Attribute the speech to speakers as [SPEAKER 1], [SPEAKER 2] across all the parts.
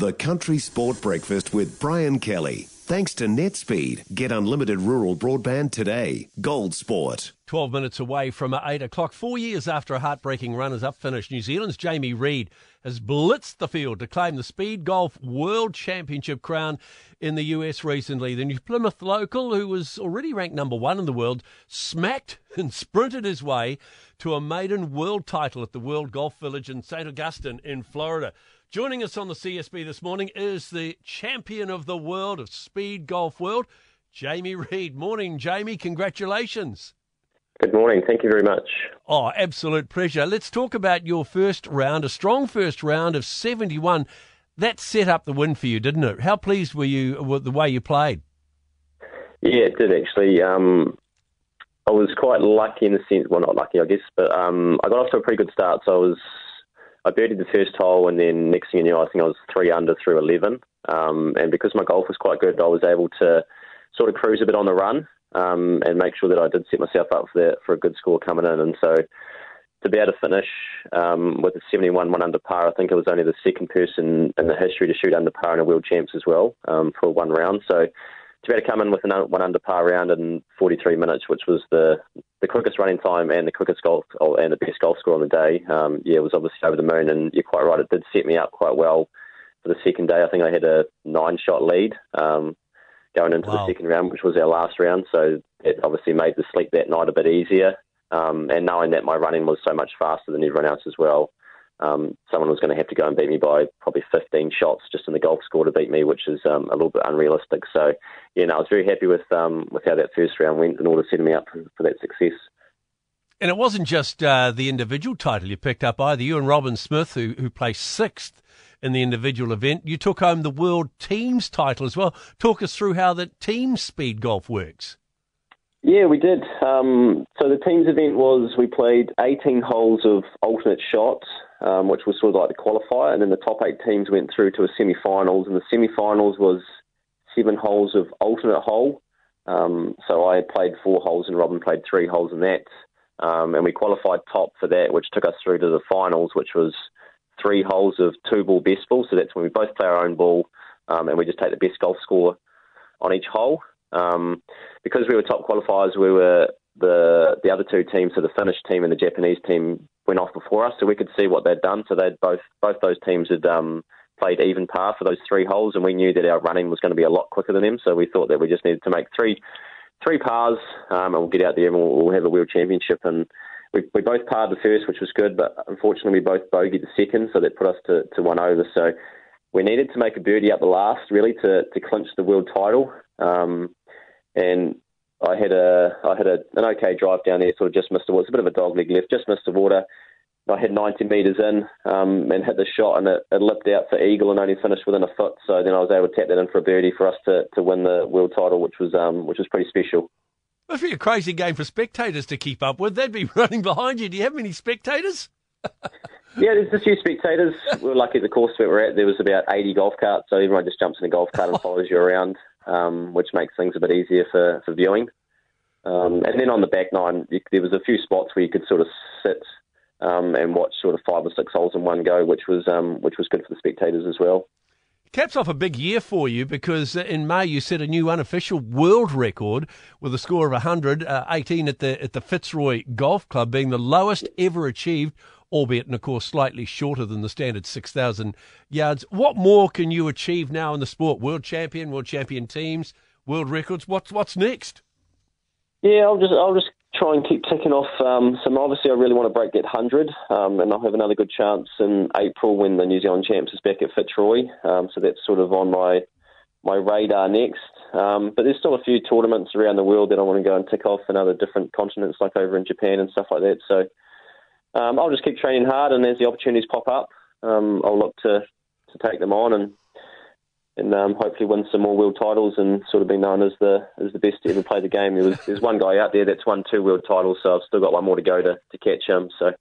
[SPEAKER 1] The Country Sport Breakfast with Brian Kelly. Thanks to NetSpeed. Get unlimited rural broadband today. Gold Sport.
[SPEAKER 2] 12 minutes away from 8 o'clock. Four years after a heartbreaking runners up finish, New Zealand's Jamie Reid has blitzed the field to claim the Speed Golf World Championship crown in the US recently. The New Plymouth local, who was already ranked number one in the world, smacked and sprinted his way to a maiden world title at the World Golf Village in St. Augustine in Florida. Joining us on the CSB this morning is the champion of the world of speed golf world, Jamie Reid. Morning, Jamie. Congratulations.
[SPEAKER 3] Good morning. Thank you very much.
[SPEAKER 2] Oh, absolute pleasure. Let's talk about your first round, a strong first round of 71. That set up the win for you, didn't it? How pleased were you with the way you played?
[SPEAKER 3] Yeah, it did actually. Um, I was quite lucky in the sense, well, not lucky, I guess, but um, I got off to a pretty good start. So I was I birdied the first hole, and then next thing you know, I think I was three under through 11. Um, and because my golf was quite good, I was able to sort of cruise a bit on the run um, and make sure that I did set myself up for for a good score coming in. And so to be able to finish um, with a 71 one under par, I think I was only the second person in the history to shoot under par in a World Champs as well um, for one round. So to be able to come in with an one under par round in 43 minutes, which was the the quickest running time and the quickest golf and the best golf score on the day, um, yeah, was obviously over the moon. And you're quite right, it did set me up quite well for the second day. I think I had a nine shot lead um, going into wow. the second round, which was our last round. So it obviously made the sleep that night a bit easier. Um, and knowing that my running was so much faster than everyone else as well, um, someone was going to have to go and beat me by probably 15 shots just in the golf score to beat me, which is um, a little bit unrealistic. So, yeah, no, I was very happy with um, with how that first round went in order to set me up for, for that success.
[SPEAKER 2] And it wasn't just uh, the individual title you picked up either. You and Robin Smith, who, who placed sixth in the individual event, you took home the world teams title as well. Talk us through how the team speed golf works.
[SPEAKER 3] Yeah, we did. Um, so the teams event was we played 18 holes of alternate shots, um, which was sort of like the qualifier, and then the top eight teams went through to a semi-finals, and the semi-finals was seven holes of alternate hole. Um, so I played four holes, and Robin played three holes in that, um, and we qualified top for that, which took us through to the finals, which was three holes of two ball best ball. So that's when we both play our own ball, um, and we just take the best golf score on each hole. Um, because we were top qualifiers, we were the the other two teams, so the Finnish team and the Japanese team, went off before us, so we could see what they'd done. So they'd both both those teams had um, played even par for those three holes, and we knew that our running was going to be a lot quicker than them. So we thought that we just needed to make three three pars, um, and we'll get out there and we'll, we'll have a world championship. And we, we both parred the first, which was good, but unfortunately we both bogeyed the second, so that put us to, to one over. So we needed to make a birdie up the last, really, to, to clinch the world title. Um, and I had a I had a, an okay drive down there, sort of just missed the water. It's a bit of a dog leg left, just missed the water. I had 90 metres in um, and hit the shot, and it, it lipped out for eagle and only finished within a foot. So then I was able to tap that in for a birdie for us to, to win the world title, which was um, which was pretty special.
[SPEAKER 2] Must be a crazy game for spectators to keep up with. They'd be running behind you. Do you have many spectators?
[SPEAKER 3] yeah, there's a few spectators. We were lucky at the course that we're at. There was about 80 golf carts, so everyone just jumps in a golf cart and follows you around um, which makes things a bit easier for, for viewing. Um, and then on the back nine, you, there was a few spots where you could sort of sit um, and watch sort of five or six holes in one go, which was um, which was good for the spectators as well.
[SPEAKER 2] Caps off a big year for you because in May you set a new unofficial world record with a score of 100, uh, 18 at the at the Fitzroy Golf Club, being the lowest ever achieved albeit, and of course, slightly shorter than the standard 6,000 yards. What more can you achieve now in the sport? World champion, world champion teams, world records. What's what's next?
[SPEAKER 3] Yeah, I'll just I'll just try and keep ticking off um, some. Obviously, I really want to break that hundred, um, and I'll have another good chance in April when the New Zealand champs is back at Fitzroy. Um, so that's sort of on my my radar next. Um, but there's still a few tournaments around the world that I want to go and tick off in other different continents, like over in Japan and stuff like that. So um, I'll just keep training hard, and as the opportunities pop up, um, I'll look to, to take them on and and um, hopefully win some more world titles and sort of be known as the as the best to ever play the game. There was, there's one guy out there that's won two world titles, so I've still got one more to go to, to catch him. So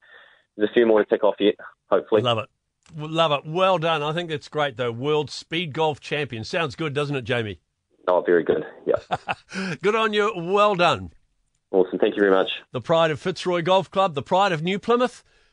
[SPEAKER 3] there's a few more to tick off yet, hopefully.
[SPEAKER 2] Love it. Love it. Well done. I think that's great, though. World Speed Golf Champion. Sounds good, doesn't it, Jamie?
[SPEAKER 3] Oh, very good. Yeah.
[SPEAKER 2] good on you. Well done.
[SPEAKER 3] Awesome. Thank you very much.
[SPEAKER 2] The pride of Fitzroy Golf Club, the pride of New Plymouth.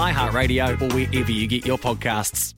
[SPEAKER 4] iHeartRadio or wherever you get your podcasts.